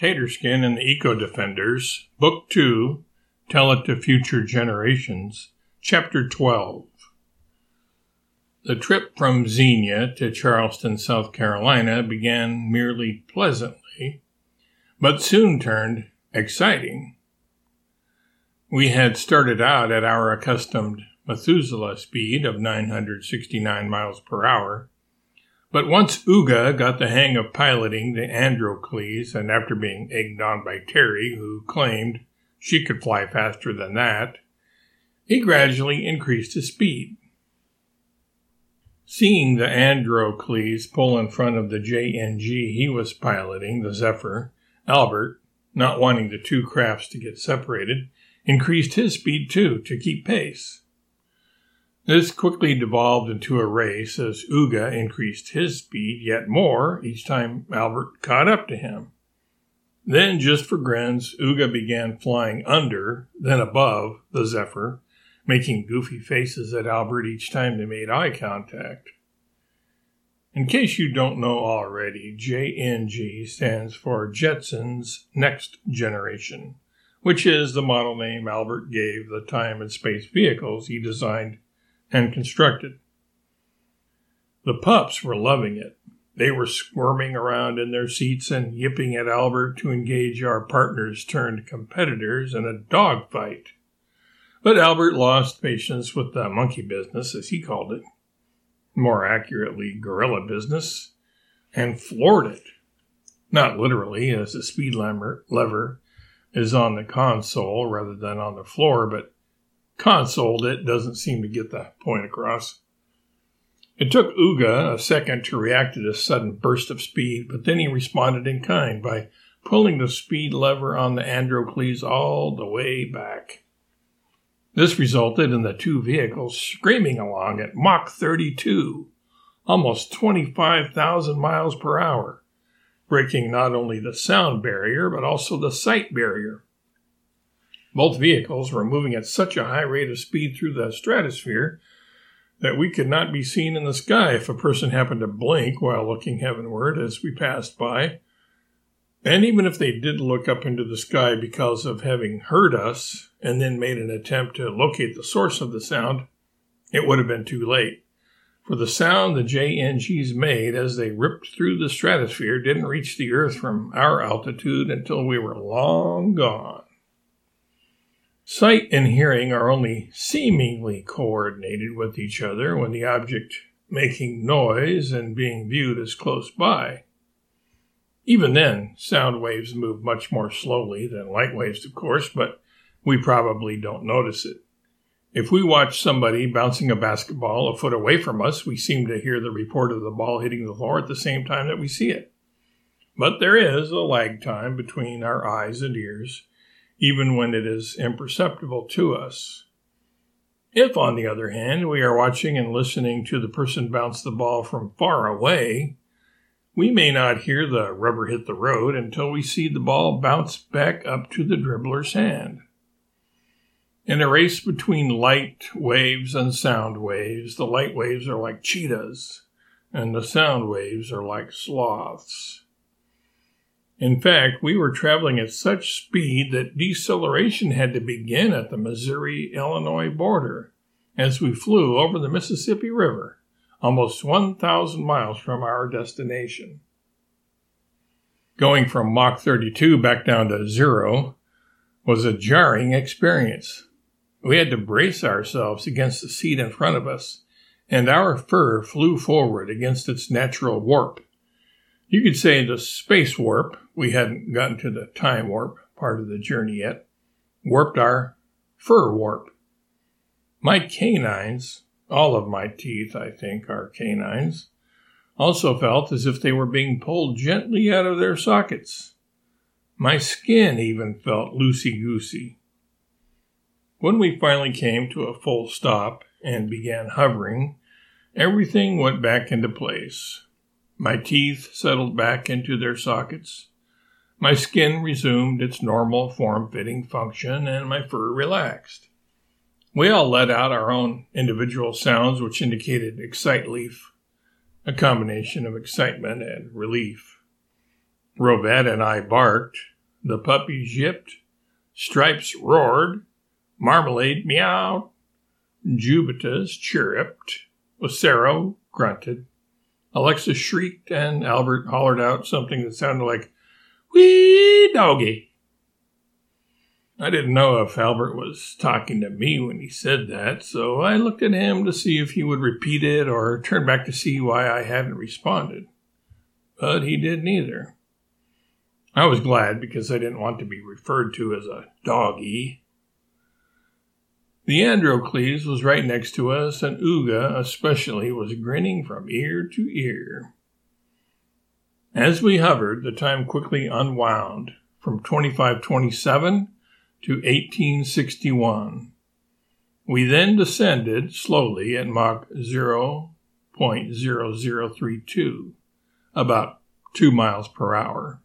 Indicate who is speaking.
Speaker 1: Taterskin and the Eco Defenders, Book 2, Tell It to Future Generations, Chapter 12. The trip from Xenia to Charleston, South Carolina began merely pleasantly, but soon turned exciting. We had started out at our accustomed Methuselah speed of 969 miles per hour but once Uga got the hang of piloting the Androcles, and after being egged on by Terry, who claimed she could fly faster than that, he gradually increased his speed. Seeing the Androcles pull in front of the JNG he was piloting, the Zephyr, Albert, not wanting the two crafts to get separated, increased his speed too to keep pace. This quickly devolved into a race as Uga increased his speed yet more each time Albert caught up to him. Then, just for grins, Uga began flying under, then above, the Zephyr, making goofy faces at Albert each time they made eye contact. In case you don't know already, JNG stands for Jetson's Next Generation, which is the model name Albert gave the time and space vehicles he designed and constructed. The pups were loving it. They were squirming around in their seats and yipping at Albert to engage our partners turned competitors in a dogfight. But Albert lost patience with the monkey business, as he called it, more accurately, gorilla business, and floored it. Not literally, as the speed lever is on the console rather than on the floor, but consoled it doesn't seem to get the point across. It took Uga a second to react to this sudden burst of speed, but then he responded in kind by pulling the speed lever on the Androcles all the way back. This resulted in the two vehicles screaming along at Mach 32, almost 25,000 miles per hour, breaking not only the sound barrier but also the sight barrier. Both vehicles were moving at such a high rate of speed through the stratosphere that we could not be seen in the sky if a person happened to blink while looking heavenward as we passed by. And even if they did look up into the sky because of having heard us and then made an attempt to locate the source of the sound, it would have been too late. For the sound the JNGs made as they ripped through the stratosphere didn't reach the Earth from our altitude until we were long gone. Sight and hearing are only seemingly coordinated with each other when the object making noise and being viewed is close by. Even then, sound waves move much more slowly than light waves, of course, but we probably don't notice it. If we watch somebody bouncing a basketball a foot away from us, we seem to hear the report of the ball hitting the floor at the same time that we see it. But there is a lag time between our eyes and ears, even when it is imperceptible to us. If, on the other hand, we are watching and listening to the person bounce the ball from far away, we may not hear the rubber hit the road until we see the ball bounce back up to the dribbler's hand. In a race between light waves and sound waves, the light waves are like cheetahs, and the sound waves are like sloths. In fact, we were traveling at such speed that deceleration had to begin at the Missouri Illinois border as we flew over the Mississippi River, almost 1,000 miles from our destination. Going from Mach 32 back down to zero was a jarring experience. We had to brace ourselves against the seat in front of us, and our fur flew forward against its natural warp you could say the space warp, we hadn't gotten to the time warp part of the journey yet, warped our fur warp. My canines, all of my teeth, I think, are canines, also felt as if they were being pulled gently out of their sockets. My skin even felt loosey goosey. When we finally came to a full stop and began hovering, everything went back into place. My teeth settled back into their sockets. My skin resumed its normal form fitting function and my fur relaxed. We all let out our own individual sounds, which indicated excite leaf, a combination of excitement and relief. Rovette and I barked, the puppies yipped, Stripes roared, Marmalade meowed, Jubitas chirruped, Lucero grunted, Alexa shrieked, and Albert hollered out something that sounded like, Wee doggy. I didn't know if Albert was talking to me when he said that, so I looked at him to see if he would repeat it or turn back to see why I hadn't responded. But he did neither. I was glad because I didn't want to be referred to as a doggy. The Androcles was right next to us, and Uga especially was grinning from ear to ear. As we hovered, the time quickly unwound from 2527 to 1861. We then descended slowly at Mach 0.0032, about 2 miles per hour.